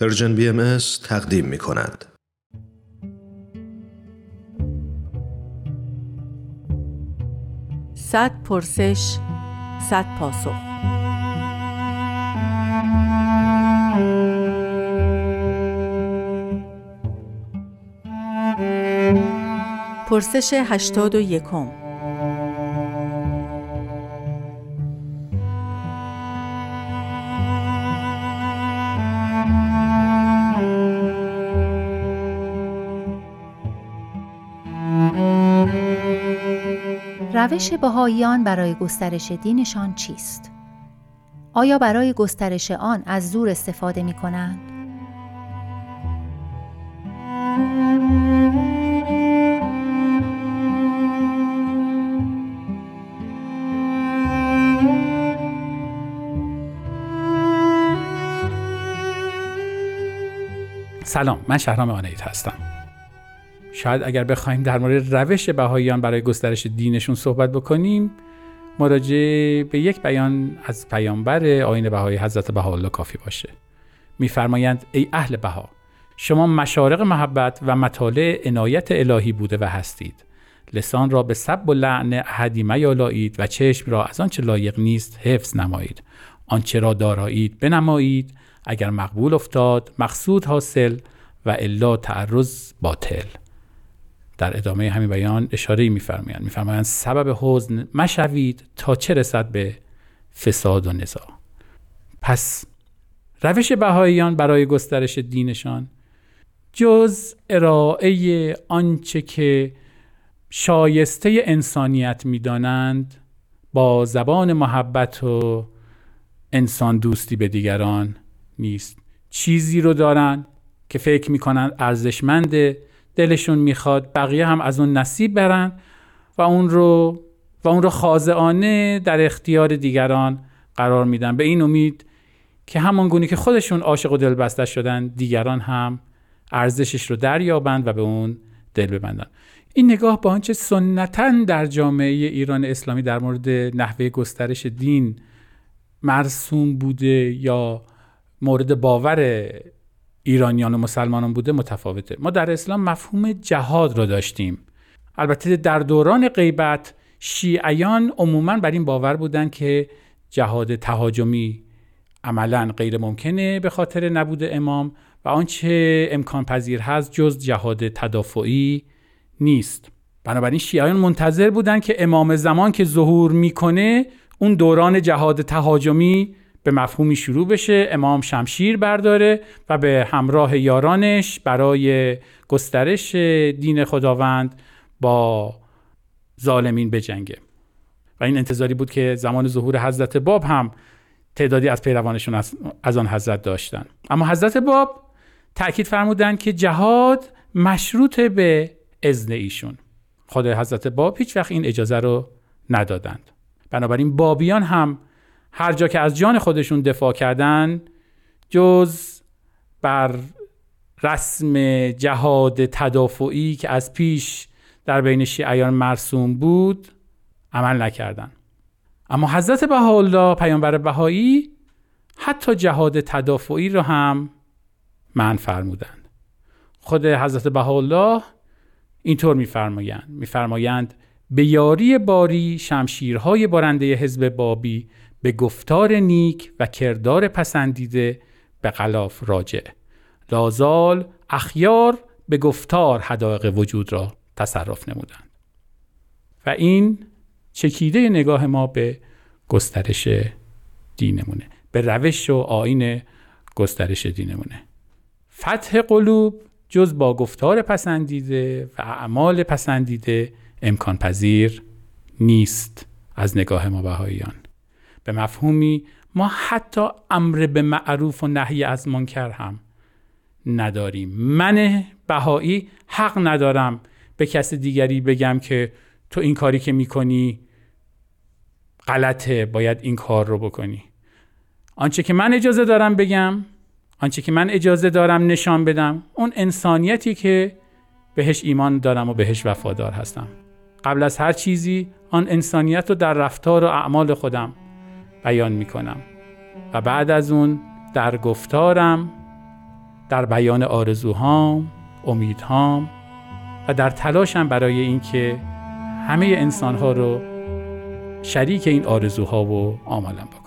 پرژن بی ام تقدیم می کند. صد پرسش صد پاسخ پرسش هشتاد و یکم روش بهاییان برای گسترش دینشان چیست؟ آیا برای گسترش آن از زور استفاده می کنند؟ سلام من شهرام آنیت هستم شاید اگر بخوایم در مورد روش بهاییان برای گسترش دینشون صحبت بکنیم مراجعه به یک بیان از پیامبر آین بهایی حضرت بهاءالله کافی باشه. میفرمایند ای اهل بها شما مشارق محبت و مطالع عنایت الهی بوده و هستید. لسان را به سب و لعن احدی میالایید و چشم را از آنچه لایق نیست حفظ نمایید. آنچه را دارایید بنمایید. اگر مقبول افتاد مقصود حاصل و الا تعرض باطل. در ادامه همین بیان اشاره میفرمایند. میفرمایند سبب حزن مشوید تا چه رسد به فساد و نزاع؟ پس روش بهاییان برای گسترش دینشان جز ارائه آنچه که شایسته انسانیت می‌دانند با زبان محبت و انسان دوستی به دیگران نیست. چیزی رو دارند که فکر می‌کنند ارزشمنده دلشون می‌خواد بقیه هم از اون نصیب برن و اون رو و اون رو خاضعانه در اختیار دیگران قرار میدن. به این امید که همان گونه که خودشون عاشق و دلبسته شدن دیگران هم ارزشش رو دریابند و به اون دل ببندن. این نگاه با آنچه سنتا در جامعه ایران اسلامی در مورد نحوه گسترش دین مرسوم بوده یا مورد باور ایرانیان و مسلمانان بوده متفاوته. ما در اسلام مفهوم جهاد را داشتیم. البته در دوران غیبت شیعیان عموما بر این باور بودند که جهاد تهاجمی عملا غیر ممکنه به خاطر نبود امام و آنچه امکان پذیر هست جز جهاد تدافعی نیست. بنابراین شیعیان منتظر بودند که امام زمان که ظهور می‌کنه اون دوران جهاد تهاجمی به مفهومی شروع بشه. امام شمشیر برداره و به همراه یارانش برای گسترش دین خداوند با ظالمین بجنگه. و این انتظاری بود که زمان ظهور حضرت باب هم تعدادی از پیروانشون از آن حضرت داشتن. اما حضرت باب تاکید فرمودند که جهاد مشروط به اذن ایشون. خود حضرت باب هیچ وقت این اجازه رو ندادند. بنابراین بابیان هم هر جا که از جان خودشون دفاع کردن جز بر رسم جهاد تدافعی که از پیش در بین شیعیان مرسوم بود عمل نکردن. اما حضرت بهاءالله پیامبر بهایی حتی جهاد تدافعی رو هم من فرمودند. خود حضرت بهاءالله اینطور میفرمایند. میفرمایند به یاری باری شمشیرهای بارنده حزب بابی به گفتار نیک و کردار پسندیده به غلاف راجع. لازال اخیار به گفتار حدایق وجود را تصرف نمودند. و این چکیده نگاه ما به گسترش دینمونه به روش و آین گسترش دینمونه. فتح قلوب جز با گفتار پسندیده و اعمال پسندیده امکان پذیر نیست از نگاه ما بهاییان. به مفهومی ما حتی امر به معروف و نهی از منکر هم نداریم. من بهایی حق ندارم به کس دیگری بگم که تو این کاری که می‌کنی غلطه باید این کار رو بکنی. آنچه که من اجازه دارم بگم آنچه که من اجازه دارم نشان بدم اون انسانیتی که بهش ایمان دارم و بهش وفادار هستم. قبل از هر چیزی آن انسانیت رو در رفتار و اعمال خودم بیان می کنم و بعد از اون در گفتارم در بیان آرزوهام، امیدهام و در تلاشم برای اینکه همه انسانها رو شریک این آرزوها و آمالم بکنم.